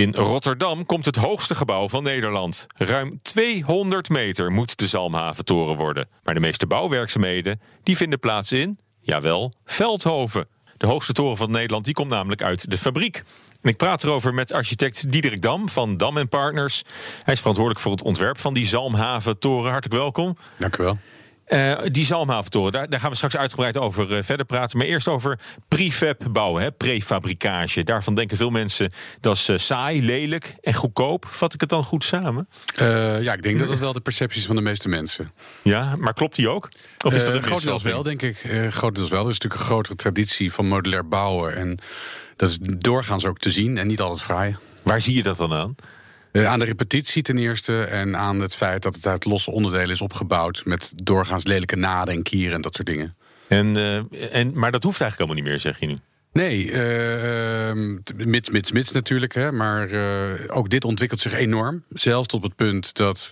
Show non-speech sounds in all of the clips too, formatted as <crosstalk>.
In Rotterdam komt het hoogste gebouw van Nederland. Ruim 200 meter moet de Zalmhaventoren worden. Maar de meeste bouwwerkzaamheden die vinden plaats in, jawel, Veldhoven. De hoogste toren van Nederland die komt namelijk uit de fabriek. En ik praat erover met architect Diederik Dam van Dam Partners. Hij is verantwoordelijk voor het ontwerp van die Zalmhaventoren. Hartelijk welkom. Dank u wel. Uh, die Zalmhaventoren, daar, daar, gaan we straks uitgebreid over uh, verder praten. Maar eerst over prefab bouwen, hè, prefabricage. Daarvan denken veel mensen dat is uh, saai, lelijk en goedkoop. Vat ik het dan goed samen? ja, ik denk dat dat wel de percepties van de meeste mensen. Ja, maar klopt die ook? Of is dat een grotendeels wel, denk ik. grotendeels wel. Er is natuurlijk een grotere traditie van modulair bouwen. En dat is doorgaans ook te zien en niet altijd fraai. Waar zie je dat dan aan? Uh, aan de repetitie ten eerste en aan het feit dat het uit losse onderdelen is opgebouwd met doorgaans lelijke naden en kieren en dat soort dingen. En, uh, en, maar dat hoeft eigenlijk helemaal niet meer, zeg je nu? Nee, uh, mits, mits, mits natuurlijk. Hè, maar ook dit ontwikkelt zich enorm. Zelfs tot het punt dat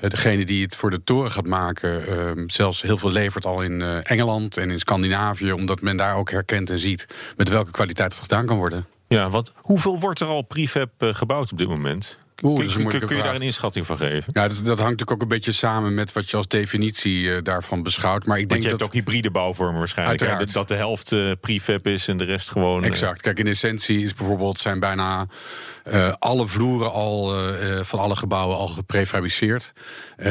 degene die het voor de toren gaat maken... Ehm, zelfs heel veel levert al in Engeland en in Scandinavië... omdat men daar ook herkent en ziet met welke kwaliteit het gedaan kan worden. Ja, want hoeveel wordt er al prefab eh, gebouwd op dit moment? Oeh, kun, kun, kun je daar een inschatting van geven? Ja, dat, dat, hangt natuurlijk ook een beetje samen met wat je als definitie uh, daarvan beschouwt. Maar ik denk je dat hebt ook hybride bouwvormen waarschijnlijk. Hè? Dat de helft uh, prefab is en de rest gewoon. Exact. Kijk, in essentie is bijvoorbeeld zijn bijna uh, alle vloeren al van alle gebouwen al geprefabriceerd.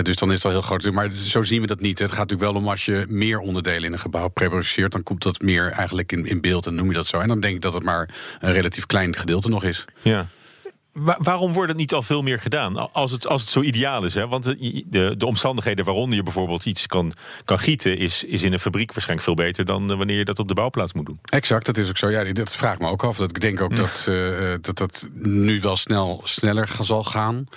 dus dan is het al heel groot. Maar zo zien we dat niet. Het gaat natuurlijk wel om als je meer onderdelen in een gebouw prefabriceert, dan komt dat meer eigenlijk in, in beeld en noem je dat zo. En dan denk ik dat het maar een relatief klein gedeelte nog is. Ja waarom wordt het niet al veel meer gedaan? Als het, als het zo ideaal is. Hè? Want de, de, de omstandigheden waaronder je bijvoorbeeld iets kan, kan gieten... Is, is in een fabriek waarschijnlijk veel beter dan eh, wanneer je dat op de bouwplaats moet doen. Exact, dat is ook zo. Ja, dat vraagt me ook af. Dat ik denk ook dat, uh, dat dat nu wel snel, sneller zal gaan.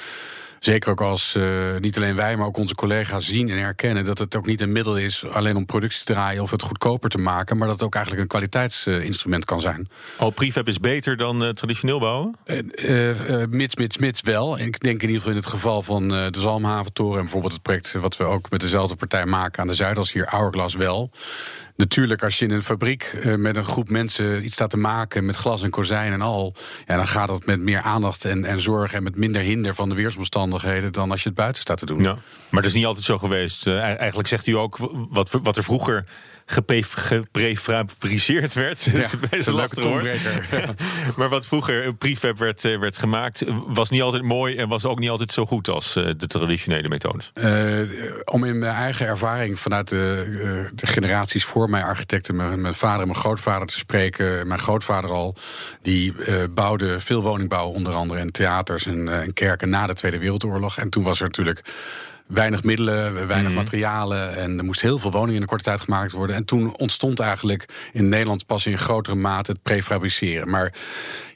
Zeker ook als uh, niet alleen wij, maar ook onze collega's zien en herkennen dat het ook niet een middel is alleen om productie te draaien of het goedkoper te maken, maar dat het ook eigenlijk een kwaliteitsinstrument kan zijn. Oh, prefab is beter dan uh, traditioneel bouwen? Uh, mits, mits, mits wel. En ik denk in ieder geval in het geval van de Zalmhaventoren en bijvoorbeeld het project wat we ook met dezelfde partij maken aan de Zuidas hier, Hourglass wel. Natuurlijk, als je in een fabriek uh, met een groep mensen iets staat te maken met glas en kozijn en al, ja, dan gaat dat met meer aandacht en, en zorg en met minder hinder van de weersomstandigheden dan als je het buiten staat te doen. Ja, maar dat is niet altijd zo geweest. Uh, eigenlijk zegt u ook wat, wat er vroeger geprefabriceerd werd. Ja, <laughs> dat is een leuke <laughs> maar wat vroeger prefab werd, eh, werd gemaakt, was niet altijd mooi en was ook niet altijd zo goed als eh, de traditionele methodes. Uh, om in mijn eigen ervaring vanuit de, de generaties voor mij architecten, mijn, mijn, vader en mijn grootvader te spreken. Mijn grootvader al, die bouwde veel woningbouw, onder andere in theaters en, en kerken na de Tweede Wereldoorlog. En toen was er natuurlijk weinig middelen, weinig mhm. materialen. En er moest heel veel woningen in een korte tijd gemaakt worden. En toen ontstond eigenlijk in Nederland pas in grotere mate het prefabriceren. Maar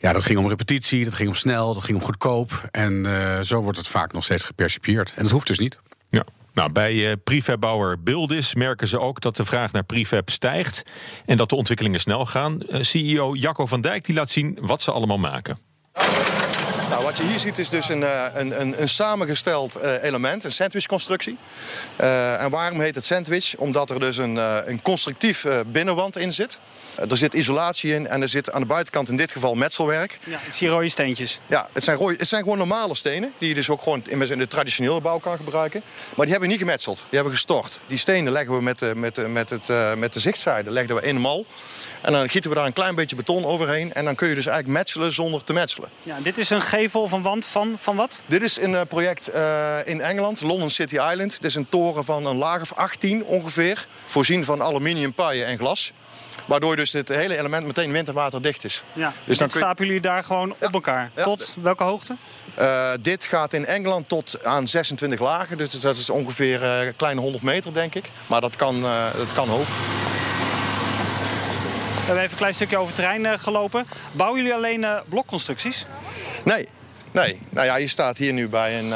ja, dat ging om repetitie, dat ging om snel, dat ging om goedkoop. En uh, zo wordt het vaak nog steeds gepercipieerd. En dat hoeft dus niet. Ja. Nou, bij uh, prefabbouwer Buildis merken ze ook dat de vraag naar prefab stijgt en dat de ontwikkelingen snel gaan. Uh, eh, CEO Jacco van Dijk die laat zien wat ze allemaal maken. Nou, wat je hier ziet is dus een, eh, een, een, een samengesteld uh, element, een sandwichconstructie. Uh, en waarom heet het sandwich? Omdat er dus een, een constructief binnenwand in zit. er zit isolatie in en er zit aan de buitenkant in dit geval metselwerk. Ja, ik zie rode steentjes. Ja, het zijn, rode, het zijn gewoon normale stenen die je dus ook gewoon in de traditionele bouw kan gebruiken. Maar die hebben we niet gemetseld, die hebben we gestort. Die stenen leggen we met de, met, met het, met de zichtzijde leggen we in de mal. En dan gieten we daar een klein beetje beton overheen. En dan kun je dus eigenlijk metselen zonder te metselen. Ja, dit is een gevel een wand van, van wat? Dit is een uh, project uh, in Engeland, London City Island. Dit is een toren van een laag of 18 ongeveer. Voorzien van aluminium paien en glas. Waardoor dus het hele element meteen wind- en waterdicht is. Ja, dus dan stapelen jullie daar gewoon op elkaar. Tot welke hoogte? Uh, dit gaat in Engeland tot aan 26 lagen. Dus dat is ongeveer een kleine 100 meter, denk ik. Maar dat kan, dat kan hoog. Hebben even een klein stukje over terrein gelopen. Bouwen jullie alleen blokconstructies? Nee, Nee, nou ja, je staat hier nu bij een,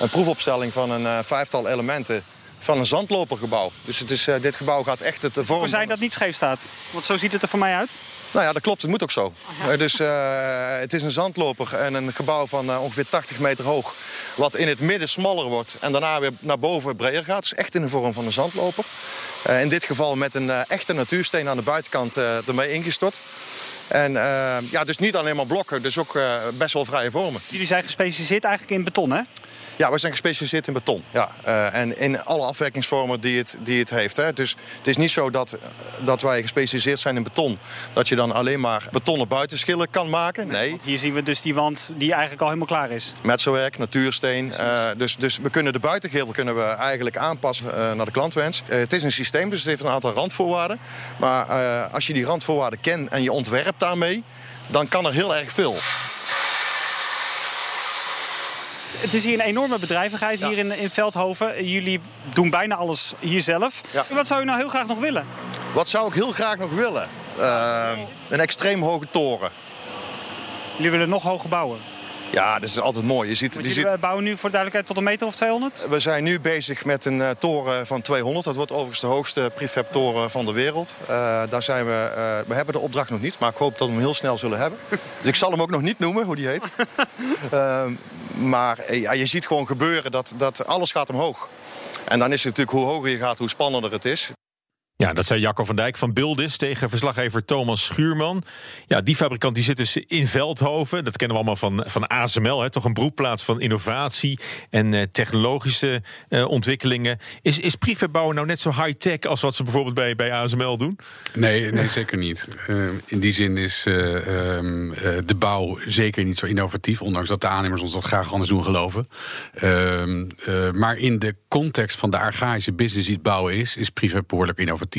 een proefopstelling van een vijftal elementen van een zandlopergebouw. Dus het is, dit gebouw gaat echt het vorm... Maar zijn dat niet scheef staat? Want zo ziet het er voor mij uit. Nou ja, dat klopt. Het moet ook zo. dus het is een zandloper en een gebouw van ongeveer 80 meter hoog. Wat in het midden smaller wordt en daarna weer naar boven breder gaat. Dus echt in de vorm van een zandloper. In dit geval met een echte natuursteen aan de buitenkant ermee ingestort. En ja, dus niet alleen maar blokken, dus ook best wel vrije vormen. Jullie zijn gespecialiseerd eigenlijk in beton, hè? Ja, we zijn gespecialiseerd in beton. Ja. Uh, en in alle afwerkingsvormen die het, die het heeft. Hè. Dus het is niet zo dat, dat wij gespecialiseerd zijn in beton. Dat je dan alleen maar betonnen buitenschillen kan maken. Nee. Hier zien we dus die wand die eigenlijk al helemaal klaar is. Metselwerk, natuursteen. Uh, dus, dus we kunnen de buitengevel kunnen we eigenlijk aanpassen uh, naar de klantwens. het is een systeem, dus het heeft een aantal randvoorwaarden. Maar als je die randvoorwaarden kent en je ontwerpt daarmee... dan kan er heel erg veel het is hier een enorme bedrijvigheid hier in, in Veldhoven. Jullie doen bijna alles hier zelf. Wat zou je nou heel graag nog willen? Wat zou ik heel graag nog willen? Uh, een extreem hoge toren. Jullie willen nog hoger bouwen? Ja, dat is altijd mooi. Je ziet, je ziet... bouwen nu voor de duidelijkheid tot een meter of 200? We zijn nu bezig met een uh, toren van 200. Dat wordt overigens de hoogste prefab-toren van de wereld. Uh, daar zijn we, uh, we hebben de opdracht nog niet, maar ik hoop dat we hem heel snel zullen hebben. <laughs> dus ik zal hem ook nog niet noemen, hoe die heet. <laughs> Maar ja, je ziet gewoon gebeuren dat, dat alles gaat omhoog. En dan is het natuurlijk hoe hoger je gaat, hoe spannender het is. Ja, dat zei Jacco van Dijk van Bildis tegen verslaggever Thomas Schuurman. Ja, die fabrikant die zit dus in Veldhoven. Dat kennen we allemaal van, van ASML. Hè? Toch een broedplaats van innovatie en eh, technologische eh, ontwikkelingen. Is, is prefab nou net zo high-tech als wat ze bijvoorbeeld bij, bij ASML doen? Nee, nee zeker niet. Uh, in die zin is uh, um, de bouw zeker niet zo innovatief. Ondanks dat de aannemers ons dat graag anders doen geloven. Ehm, maar in de context van de archaïsche business die het bouwen is... is prefab behoorlijk innovatief.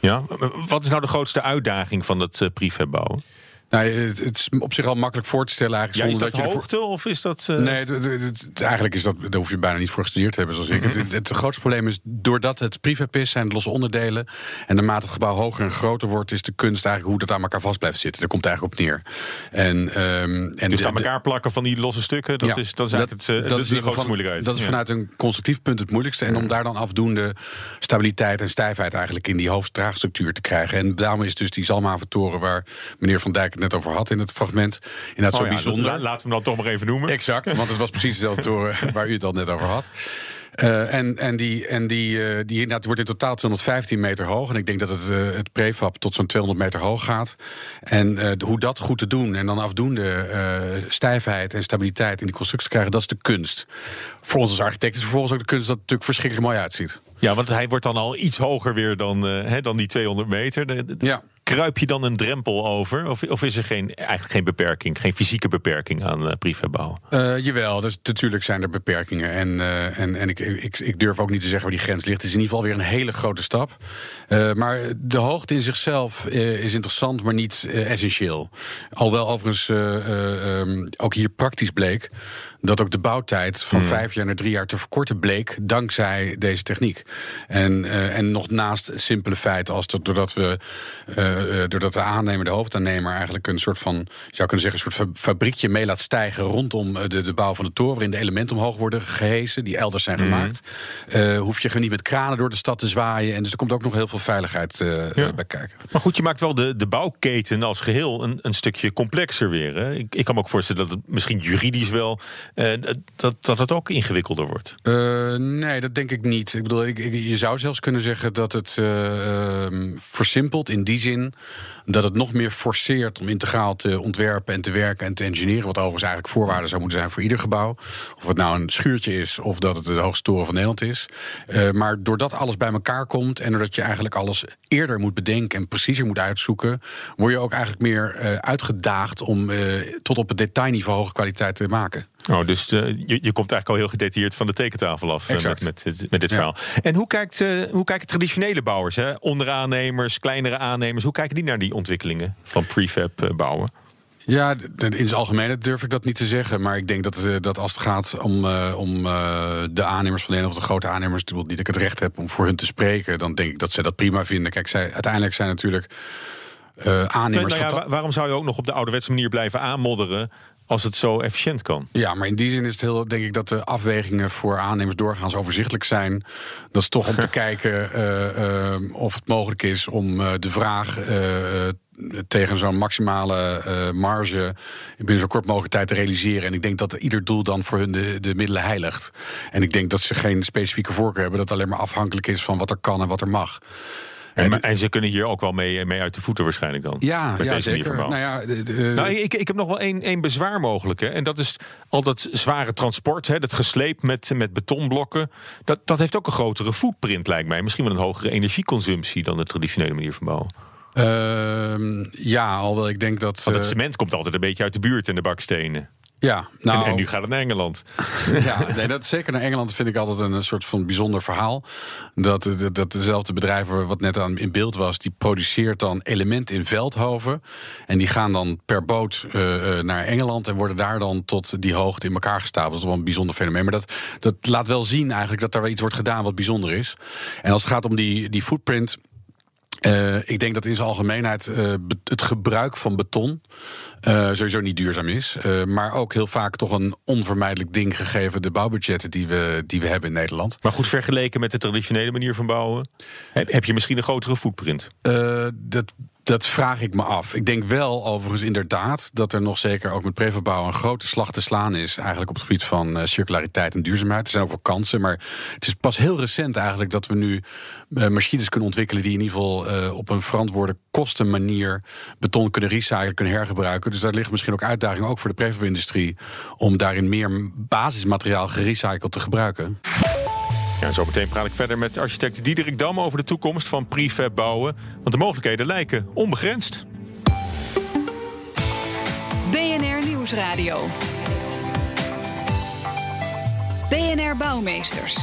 Ja, wat is nou de grootste uitdaging van het uh, prefab bouwen? Nou, het, is op zich al makkelijk voor te stellen eigenlijk. Ja, is dat, dat hoogte of is dat... Uh... Nee, eigenlijk is dat, daar hoef je bijna niet voor gestudeerd te hebben zoals ik. Mhm. het, grootste probleem is, doordat het prefab is, zijn het losse onderdelen. En naarmate het gebouw hoger en groter wordt, is de kunst eigenlijk hoe dat aan elkaar vast blijft zitten. Daar komt het eigenlijk op neer. En, um, en dus aan elkaar plakken van die losse stukken, dat, is, dat is eigenlijk het, uh, dat, is de grootste moeilijkheid. Dat is vanuit een constructief punt het moeilijkste. En om daar dan afdoende stabiliteit en stijfheid eigenlijk in die hoofddraagstructuur te krijgen. En daarom is dus die Zalmhaventoren waar meneer Van Dijk het net over had in het fragment. Inderdaad, oh, zo bijzonder. laten we hem dan toch maar even noemen. Exact, want het was precies dezelfde toren <laughs> waar u het al net over had. Uh, en, en, die, en die, uh, die inderdaad wordt in totaal 215 meter hoog. En ik denk dat het, uh, het prefab tot zo'n 200 meter hoog gaat. En hoe dat goed te doen en dan afdoende stijfheid en stabiliteit in die constructie krijgen, dat is de kunst. Voor ons als architect is vervolgens ook de kunst dat het natuurlijk verschrikkelijk mooi uitziet. Ja, want hij wordt dan al iets hoger weer dan, hè, dan die 200 meter. Ja kruip je dan een drempel over? Of, of is er geen, eigenlijk geen beperking, geen fysieke beperking aan uh, prefab Uh, jawel, dus natuurlijk zijn er beperkingen. En, uh, en, en ik, ik, ik durf ook niet te zeggen waar die grens ligt. Het is in ieder geval weer een hele grote stap. Maar de hoogte in zichzelf is interessant, maar niet essentieel. Alhoewel overigens um, ook hier praktisch bleek dat ook de bouwtijd van hmm. vijf jaar naar drie jaar te verkorten bleek dankzij deze techniek. En, uh, en nog naast simpele feiten als dat doordat we uh, doordat de aannemer, de hoofdaannemer, eigenlijk een soort van, zou kunnen zeggen, een soort fabriekje mee laat stijgen rondom de, de bouw van de toren, waarin de elementen omhoog worden gehesen, die elders zijn hmm. gemaakt. Uh, hoef je niet met kranen door de stad te zwaaien. En dus er komt ook nog heel veel veiligheid ja. bij kijken. Maar goed, je maakt wel de, de bouwketen als geheel een, een stukje complexer weer. Hè? Ik, ik kan me ook voorstellen dat het misschien juridisch wel uh, dat, dat het ook ingewikkelder wordt? Uh, nee, dat denk ik niet. Ik bedoel, ik, je zou zelfs kunnen zeggen dat het uh, versimpelt in die zin dat het nog meer forceert om integraal te ontwerpen en te werken en te engineeren. Wat overigens eigenlijk voorwaarden zou moeten zijn voor ieder gebouw. Of het nou een schuurtje is of dat het de hoogste toren van Nederland is. Maar doordat alles bij elkaar komt en doordat je eigenlijk alles eerder moet bedenken en preciezer moet uitzoeken, word je ook eigenlijk meer uitgedaagd om tot op het detailniveau hoge kwaliteit te maken. Oh, dus uh, je, je komt eigenlijk al heel gedetailleerd van de tekentafel af uh, met, met, met, dit verhaal. En hoe, kijkt, uh, hoe kijken traditionele bouwers, hè? onderaannemers, kleinere aannemers, hoe kijken die naar die ontwikkelingen van prefab bouwen? Ja, in het algemeen durf ik dat niet te zeggen. Maar ik denk dat, dat als het gaat om, om de aannemers van de of de grote aannemers, die ik het recht heb om voor hun te spreken, dan denk ik dat zij dat prima vinden. Kijk, zij, uiteindelijk zijn natuurlijk uh, aannemers. Nou ja, waarom zou je ook nog op de ouderwetse manier blijven aanmodderen? Als het zo efficiënt kan. Ja, maar in die zin is het heel, denk ik, dat de afwegingen voor aannemers doorgaans overzichtelijk zijn. Dat is toch om te <laughs> kijken uh, uh, of het mogelijk is om de vraag tegen zo'n maximale marge binnen zo kort mogelijk tijd te realiseren. En ik denk dat ieder doel dan voor hun de, de middelen heiligt. En ik denk dat ze geen specifieke voorkeur hebben, dat het alleen maar afhankelijk is van wat er kan en wat er mag. En, en, ze kunnen hier ook wel mee, mee uit de voeten waarschijnlijk dan. Ja, ja zeker. Nou ja, nou, ik, ik heb nog wel één, één bezwaar mogelijk. Hè. En dat is al dat zware transport, hè, dat gesleep met, met betonblokken. Dat, dat heeft ook een grotere footprint, lijkt mij. Misschien wel een hogere energieconsumptie dan de traditionele manier van bouwen. Uh, ja, alhoewel ik denk dat. Want het eh, cement komt altijd een beetje uit de buurt en de bakstenen. Ja, nou, en, nu gaat het naar Engeland. <laughs> Ja, nee, dat, zeker naar Engeland vind ik altijd een soort van bijzonder verhaal. Dat, dat, dat dezelfde bedrijf wat net aan in beeld was, die produceert dan element in Veldhoven. En die gaan dan per boot uh, naar Engeland en worden daar dan tot die hoogte in elkaar gestapeld. Dat is wel een bijzonder fenomeen. Maar dat, dat laat wel zien eigenlijk dat er wel iets wordt gedaan wat bijzonder is. En als het gaat om die, die footprint. Uh, ik denk dat in zijn algemeenheid uh, het gebruik van beton uh, sowieso niet duurzaam is. maar ook heel vaak toch een onvermijdelijk ding gegeven de bouwbudgetten die we, die we hebben in Nederland. Maar goed, vergeleken met de traditionele manier van bouwen, heb, heb je misschien een grotere footprint? dat dat vraag ik me af. Ik denk wel overigens inderdaad dat er nog zeker ook met prefabouw een grote slag te slaan is. Eigenlijk op het gebied van uh, circulariteit en duurzaamheid. Er zijn ook kansen, maar het is pas heel recent eigenlijk dat we nu uh, machines kunnen ontwikkelen die in ieder geval uh, op een verantwoorde kostenmanier beton kunnen recyclen, kunnen hergebruiken. Dus daar ligt misschien ook uitdaging ook voor de prefab-industrie om daarin meer basismateriaal gerecycled te gebruiken. Ja, zometeen praat ik verder met architect Diederik Dam over de toekomst van prefab bouwen. Want de mogelijkheden lijken onbegrensd. BNR Nieuwsradio. BNR Bouwmeesters.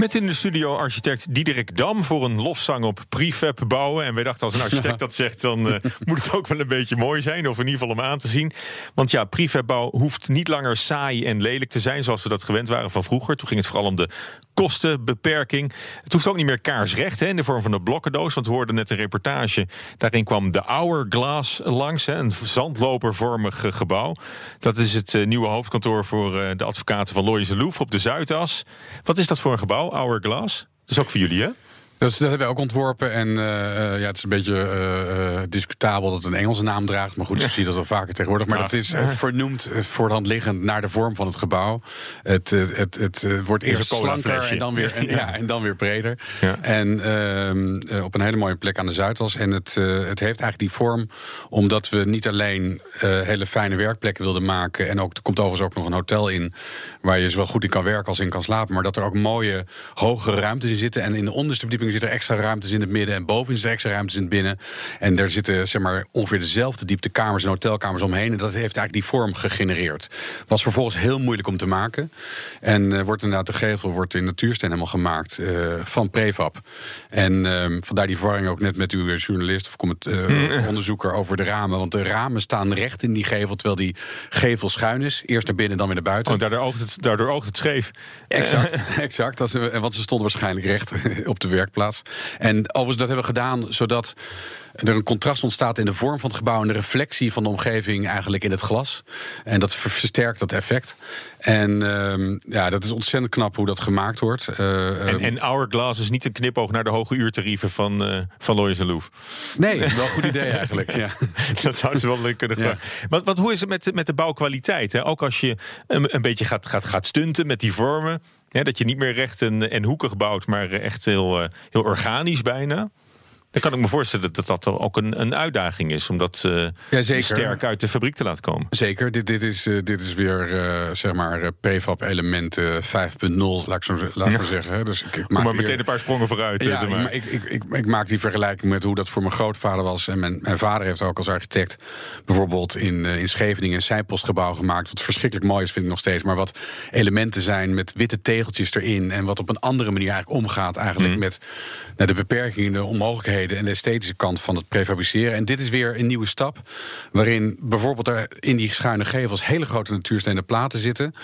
Met in de studio architect Diederik Dam voor een lofzang op prefab bouwen. En wij dachten als een architect <laughs> dat zegt, dan uh, moet het ook wel een beetje mooi zijn. Of in ieder geval om aan te zien. Want ja, prefabbouw hoeft niet langer saai en lelijk te zijn zoals we dat gewend waren van vroeger. Toen ging het vooral om de kostenbeperking. Het hoeft ook niet meer kaarsrecht hè, in de vorm van een blokkendoos. Want we hoorden net een reportage. Daarin kwam de Hourglass langs. Hè, een zandlopervormig gebouw. Dat is het uh, nieuwe hoofdkantoor voor uh, de advocaten van Loyes Loef op de Zuidas. Wat is dat voor een gebouw, Hourglass? Dat is ook voor jullie, hè? Dus dat hebben we ook ontworpen. En uh, ja, het is een beetje uh, discutabel dat het een Engelse naam draagt. Maar goed, je ziet dat wel vaker tegenwoordig. Maar dat is vernoemd voor de hand liggend naar de vorm van het gebouw. Het, het, het, wordt eerst slanker en dan weer, <laughs> en, ja. en dan weer breder. En uh, op een hele mooie plek aan de Zuidas. En het, het heeft eigenlijk die vorm omdat we niet alleen hele fijne werkplekken wilden maken. En ook, er komt overigens ook nog een hotel in. Waar je zowel goed in kan werken als in kan slapen. Maar dat er ook mooie, hoge ruimtes in zitten. En in de onderste verdieping zitten er extra ruimtes in het midden. En boven zitten er extra ruimtes in het binnen. En er zitten zeg maar, ongeveer dezelfde dieptekamers en hotelkamers omheen. En dat heeft eigenlijk die vorm gegenereerd. Was vervolgens heel moeilijk om te maken. En uh, wordt inderdaad de gevel wordt in natuursteen helemaal gemaakt uh, van prefab. En uh, vandaar die verwarring ook net met uw journalist of comment, uh, onderzoeker over de ramen. Want de ramen staan recht in die gevel, terwijl die gevel schuin is. Eerst naar binnen, dan weer naar buiten. Oh, daardoor, oogt het, daardoor oogt het scheef. Exact, <laughs> exact. Dat, want ze stonden waarschijnlijk recht <laughs> op de En overigens, dat hebben we gedaan zodat er een contrast ontstaat in de vorm van het gebouw en de reflectie van de omgeving eigenlijk in het glas. En dat versterkt dat effect. En uh, ja, dat is ontzettend knap hoe dat gemaakt wordt. Uh, en, en Hourglass is niet een knipoog naar de hoge uurtarieven van, uh, van Loyes Loef. Nee, wel een goed idee <laughs> eigenlijk. Ja. dat zouden ze wel kunnen ja. Want, wat, hoe is het met, met de bouwkwaliteit? Hè? Ook als je een, een beetje gaat, gaat, gaat stunten met die vormen. Hè, dat je niet meer recht en, en hoekig bouwt, maar echt heel, heel organisch bijna. Dan kan ik me voorstellen dat dat ook een, een uitdaging is om dat uh, ja, sterk uit de fabriek te laten komen. Zeker, dit, dit, is, uh, dit is weer uh, zeg maar prefab elementen 5.0, laat ik zo laat maar zeggen. Dus ik, ik maak maar meteen een paar sprongen vooruit. Ja, maar. Ik, ik, ik, ik, maak die vergelijking met hoe dat voor mijn grootvader was. En mijn, mijn vader heeft ook als architect bijvoorbeeld in, in Scheveningen een zijpostgebouw gemaakt. Wat verschrikkelijk mooi is, vind ik nog steeds. Maar wat elementen zijn met witte tegeltjes erin. En wat op een andere manier eigenlijk omgaat eigenlijk mm. met nou, de beperkingen, de onmogelijkheden en de esthetische kant van het prefabriceren. En dit is weer een nieuwe stap. Waarin bijvoorbeeld er in die schuine gevels hele grote natuurstenen platen zitten.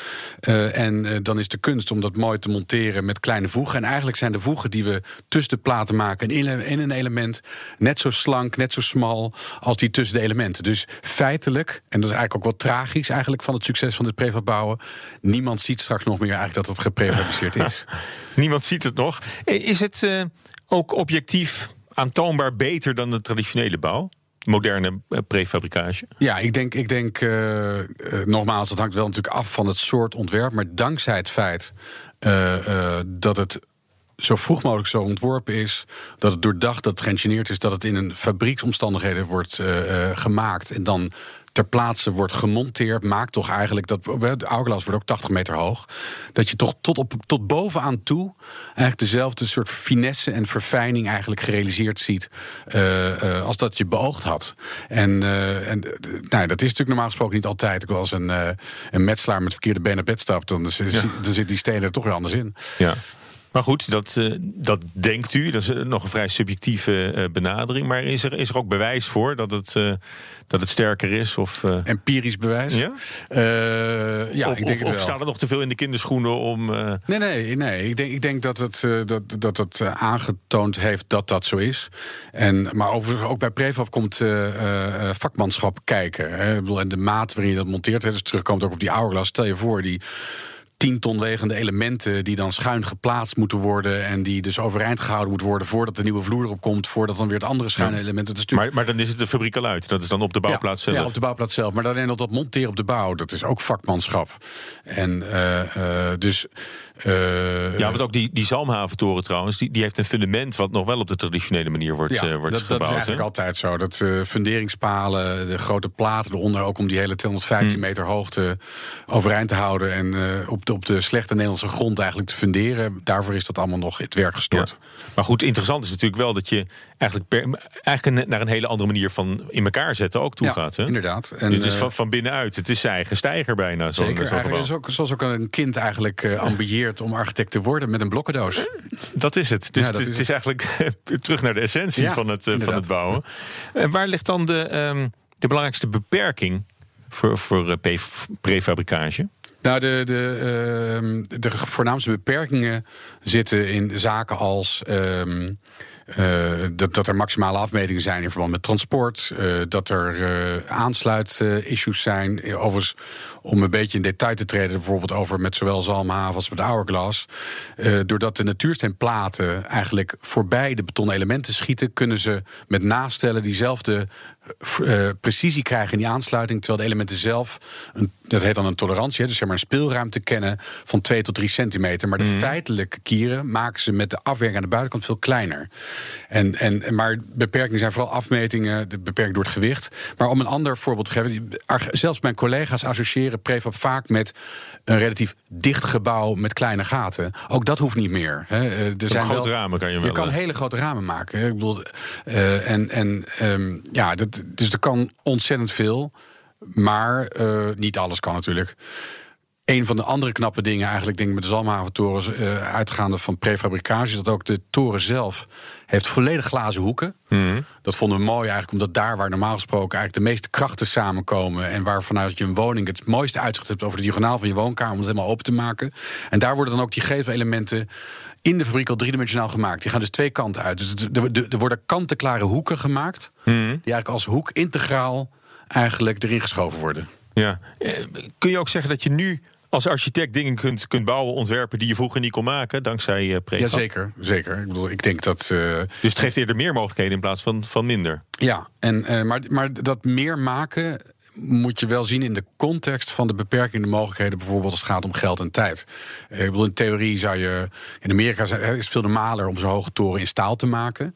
Uh, en uh, dan is de kunst om dat mooi te monteren met kleine voegen. En eigenlijk zijn de voegen die we tussen de platen maken in, een element net zo slank, net zo smal als die tussen de elementen. Dus feitelijk, en dat is eigenlijk ook wel tragisch eigenlijk van het succes van dit prefab bouwen. Niemand ziet straks nog meer eigenlijk dat het geprefabriceerd is. <laughs> Niemand ziet het nog. Is het ook objectief aantoonbaar beter dan de traditionele bouw? moderne prefabricage? Ja, ik denk, ik denk uh, nogmaals, dat hangt wel natuurlijk af van het soort ontwerp. Maar dankzij het feit dat het zo vroeg mogelijk zo ontworpen is. Dat het doordacht, dat het geïngineerd is, dat het in een fabrieksomstandigheden wordt gemaakt. En dan ter plaatse wordt gemonteerd, maakt toch eigenlijk dat. De hourglass wordt ook 80 meter hoog. Dat je toch tot, op, tot bovenaan toe eigenlijk dezelfde soort finesse en verfijning eigenlijk gerealiseerd ziet. Uh, uh, als dat je beoogd had. En, uh, en nou, dat is natuurlijk normaal gesproken niet altijd. Ik was een, een metselaar met verkeerde benen bed stapt, dan, ja. dan zit die stenen er toch weer anders in. Ja. Maar goed, dat, uh, dat denkt u. Dat is nog een vrij subjectieve uh, benadering. Maar is er, is er ook bewijs voor dat het, dat het sterker is? Of, Empirisch bewijs? Ja, ja of, ik denk of, het wel. Of staat er nog te veel in de kinderschoenen om. Nee, nee, nee. Ik denk, ik denk dat het, dat, dat het aangetoond heeft dat dat zo is. En, maar overigens, ook bij Prefab komt vakmanschap kijken. Hè. En de maat waarin je dat monteert. Hè, dus terugkomt ook op die hourglass. Stel je voor, die 10 ton wegende elementen die dan schuin geplaatst moeten worden en die dus overeind gehouden moeten worden voordat de nieuwe vloer erop komt, voordat dan weer het andere schuine element. Dat is maar, maar dan is het de fabriek al uit. Dat is dan op de bouwplaats ja, zelf. Ja, op de bouwplaats zelf. Maar dan dat dat monteren op de bouw, dat is ook vakmanschap. En uh, uh, dus. Uh, ja, want ook die, die Zalmhaventoren trouwens, die, die heeft een fundament wat nog wel op de traditionele manier wordt, ja, wordt dat, gebouwd. Dat is eigenlijk altijd zo. Dat funderingspalen, de grote platen eronder, ook om die hele 215 hmm. meter hoogte overeind te houden en op de, op de slechte Nederlandse grond eigenlijk te funderen. Daarvoor is dat allemaal nog het werk gestort. Ja. Maar goed, interessant is natuurlijk wel dat je eigenlijk, per, eigenlijk naar een hele andere manier van in elkaar zetten ook toe ja, gaat. Hè? inderdaad. En, dus van, van binnenuit. Het is zijn eigen stijger bijna. Zo zeker. Zo is ook, zoals ook een kind eigenlijk uh, ambieert om architect te worden met een blokkendoos. Dat is het. Dus ja, het, is, het is eigenlijk <laughs> terug naar de essentie ja, van, het, uh, van het bouwen. En waar ligt dan de, um, de belangrijkste beperking voor, voor uh, prefabricage? Nou, de, de, uh, de voornaamste beperkingen zitten in zaken als. Uh, uh, dat, dat er maximale afmetingen zijn in verband met transport. Uh, dat er uh, aansluitissues zijn. Overigens, om een beetje in detail te treden, bijvoorbeeld over met zowel Zalmhaven als met Hourglass. doordat de natuursteenplaten eigenlijk voorbij de betonnen elementen schieten, kunnen ze met nastellen diezelfde uh, precisie krijgen in die aansluiting. Terwijl de elementen zelf, een, dat heet dan een tolerantie, dus zeg maar een speelruimte kennen van 2 tot 3 centimeter. Maar de mm. feitelijke kieren maken ze met de afwerking aan de buitenkant veel kleiner. En, en, maar beperkingen zijn vooral afmetingen, de beperking door het gewicht. Maar om een ander voorbeeld te geven, zelfs mijn collega's associëren prefab vaak met een relatief dicht gebouw met kleine gaten. Ook dat hoeft niet meer. Hè. Er zijn grote wel, ramen kan je wel. Je kan hele grote ramen maken. Ik bedoel, uh, en, en um, ja, dat dus er kan ontzettend veel. Maar uh, niet alles kan natuurlijk. Een van de andere knappe dingen, eigenlijk denk ik met de Zalmhaventorens, uh, uitgaande van prefabricage, is dat ook de toren zelf heeft volledig glazen hoeken. Mm. Dat vonden we mooi eigenlijk, omdat daar waar normaal gesproken eigenlijk de meeste krachten samenkomen en waar vanuit je een woning het mooiste uitzicht hebt over de diagonaal van je woonkamer om het helemaal open te maken. En daar worden dan ook die gevelementen in de fabriek al driedimensionaal gemaakt. Die gaan dus twee kanten uit. Dus er, worden kant-en-klare hoeken gemaakt, mm. die eigenlijk als hoek integraal eigenlijk erin geschoven worden. Ja. Kun je ook zeggen dat je nu als architect dingen kunt, kunt bouwen, ontwerpen die je vroeger niet kon maken, dankzij uh, prefab? Ja, zeker. zeker. Ik bedoel, ik denk dat. Uh, dus het geeft eerder meer mogelijkheden in plaats van, van minder. Ja, en, uh, maar, maar dat meer maken moet je wel zien in de context van de beperkende mogelijkheden, bijvoorbeeld als het gaat om geld en tijd. Ik bedoel, in theorie zou je. In Amerika is het veel normaler om zo'n hoge toren in staal te maken.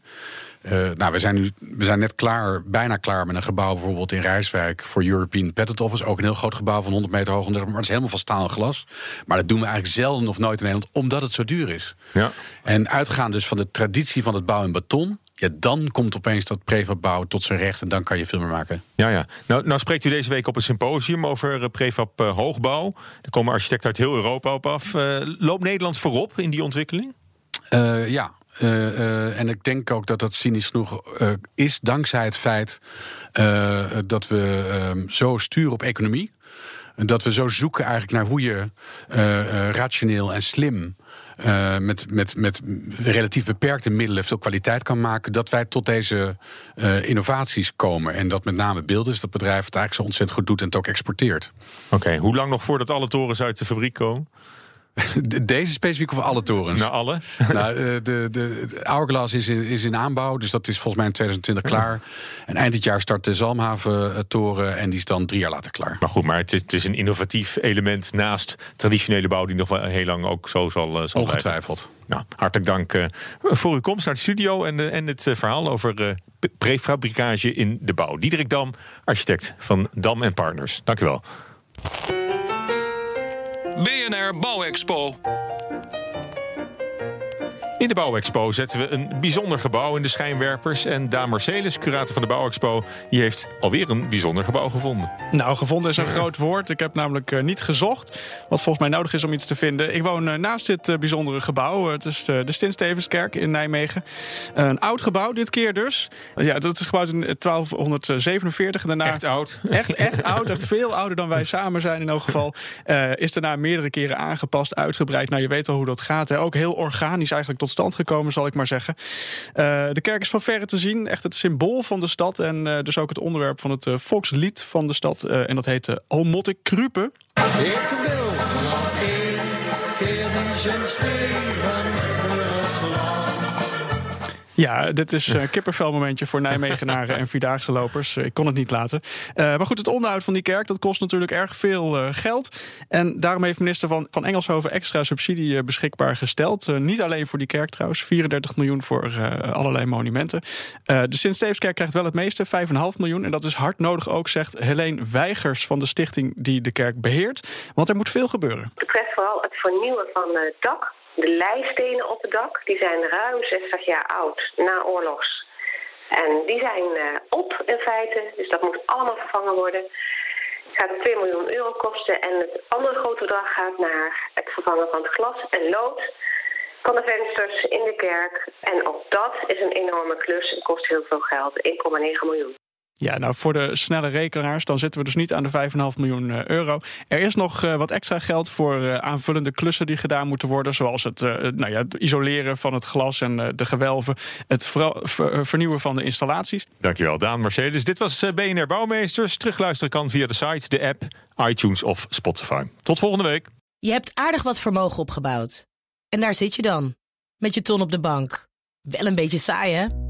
Uh, nou, we zijn nu we zijn net klaar, bijna klaar met een gebouw bijvoorbeeld in Rijswijk voor European Patent Office. Ook een heel groot gebouw van 100 meter hoog, maar het is helemaal van staal en glas. Maar dat doen we eigenlijk zelden of nooit in Nederland, omdat het zo duur is. Ja. En uitgaan dus van de traditie van het bouwen in beton. Ja, dan komt opeens dat prefab tot zijn recht en dan kan je veel meer maken. Ja, ja. Nou, nou spreekt u deze week op een symposium over prefab uh, hoogbouw. Er komen architecten uit heel Europa op af. Uh, loopt Nederland voorop in die ontwikkeling? Uh, ja, en ik denk ook dat dat cynisch genoeg is dankzij het feit dat we ehm, zo sturen op economie. Dat we zo zoeken eigenlijk naar hoe je rationeel en slim uh, met, met, met relatief beperkte middelen veel kwaliteit kan maken, dat wij tot deze uh, innovaties komen. En dat met name beeld is dat bedrijf het eigenlijk zo ontzettend goed doet en het ook exporteert. Oké, hoe lang nog voordat alle torens uit de fabriek komen? Deze specifiek of alle torens? Nou, alle. <laughs> nou, eh, de, de, de Hourglass is in, is in aanbouw, dus dat is volgens mij in 2020 klaar. En eind dit jaar start de Zalmhaven-toren en die is dan drie jaar later klaar. Maar goed, maar het is, het is een innovatief element naast traditionele bouw die nog wel heel lang ook zo zal, uh, zal Ongetwijfeld. Nou, hartelijk dank uh, voor uw komst naar de studio en, uh, en het verhaal over prefabricage in de bouw. Diederik Dam, architect van Dam Partners. Dank u wel. BNR Bouwexpo. In de Bouwexpo zetten we een bijzonder gebouw in de schijnwerpers. En Daan Marcelis, curator van de Bouwexpo, die heeft alweer een bijzonder gebouw gevonden. Nou, gevonden is een groot woord. Ik heb namelijk uh, niet gezocht wat volgens mij nodig is om iets te vinden. Ik woon uh, naast dit uh, bijzondere gebouw. het is de Stint in Nijmegen. een oud gebouw, dit keer dus. ja, dat is gebouwd in 1247. Daarna, echt oud. Echt, echt oud. Echt veel ouder dan wij samen zijn in elk geval. is daarna meerdere keren aangepast, uitgebreid. Nou, je weet al hoe dat gaat. Hè. Ook heel organisch eigenlijk tot stand gekomen, zal ik maar zeggen. Uh, de kerk is van verre te zien, echt het symbool van de stad. En uh, dus ook het onderwerp van het uh, volkslied van de stad. en dat heet uh, O Motte Krupe. Ik Ja, dit is <laughs> een kippenvelmomentje voor Nijmegenaren en Vierdaagse lopers. Ik kon het niet laten. Uh, maar goed, het onderhoud van die kerk dat kost natuurlijk erg veel uh, geld. En daarom heeft minister van, van Engelshoven extra subsidie beschikbaar gesteld. niet alleen voor die kerk trouwens, 34 miljoen voor allerlei monumenten. de Sint-Steefskerk krijgt wel het meeste, 5,5 miljoen. En dat is hard nodig ook, zegt Helene Weigers van de stichting die de kerk beheert. Want er moet veel gebeuren. Het betreft vooral het vernieuwen van het dak de leistenen op het dak die zijn ruim 60 jaar oud na oorlogs. En die zijn uh, op in feite, dus dat moet allemaal vervangen worden. Het gaat 2 miljoen euro kosten en het andere grote bedrag gaat naar het vervangen van het glas en lood van de vensters in de kerk. En ook dat is een enorme klus en kost heel veel geld, 1,9 miljoen. Ja, nou voor de snelle rekenaars, dan zitten we dus niet aan de 5,5 miljoen eh, euro. Er is nog uh, wat extra geld voor uh, aanvullende klussen die gedaan moeten worden. Zoals het, nou ja, het isoleren van het glas en de gewelven. Het ver vernieuwen van de installaties. Dankjewel, Daan Mercedes. Dit was BNR Bouwmeesters. Terugluisteren kan via de site, de app, iTunes of Spotify. Tot volgende week. Je hebt aardig wat vermogen opgebouwd. En daar zit je dan, met je ton op de bank. Wel een beetje saai, hè?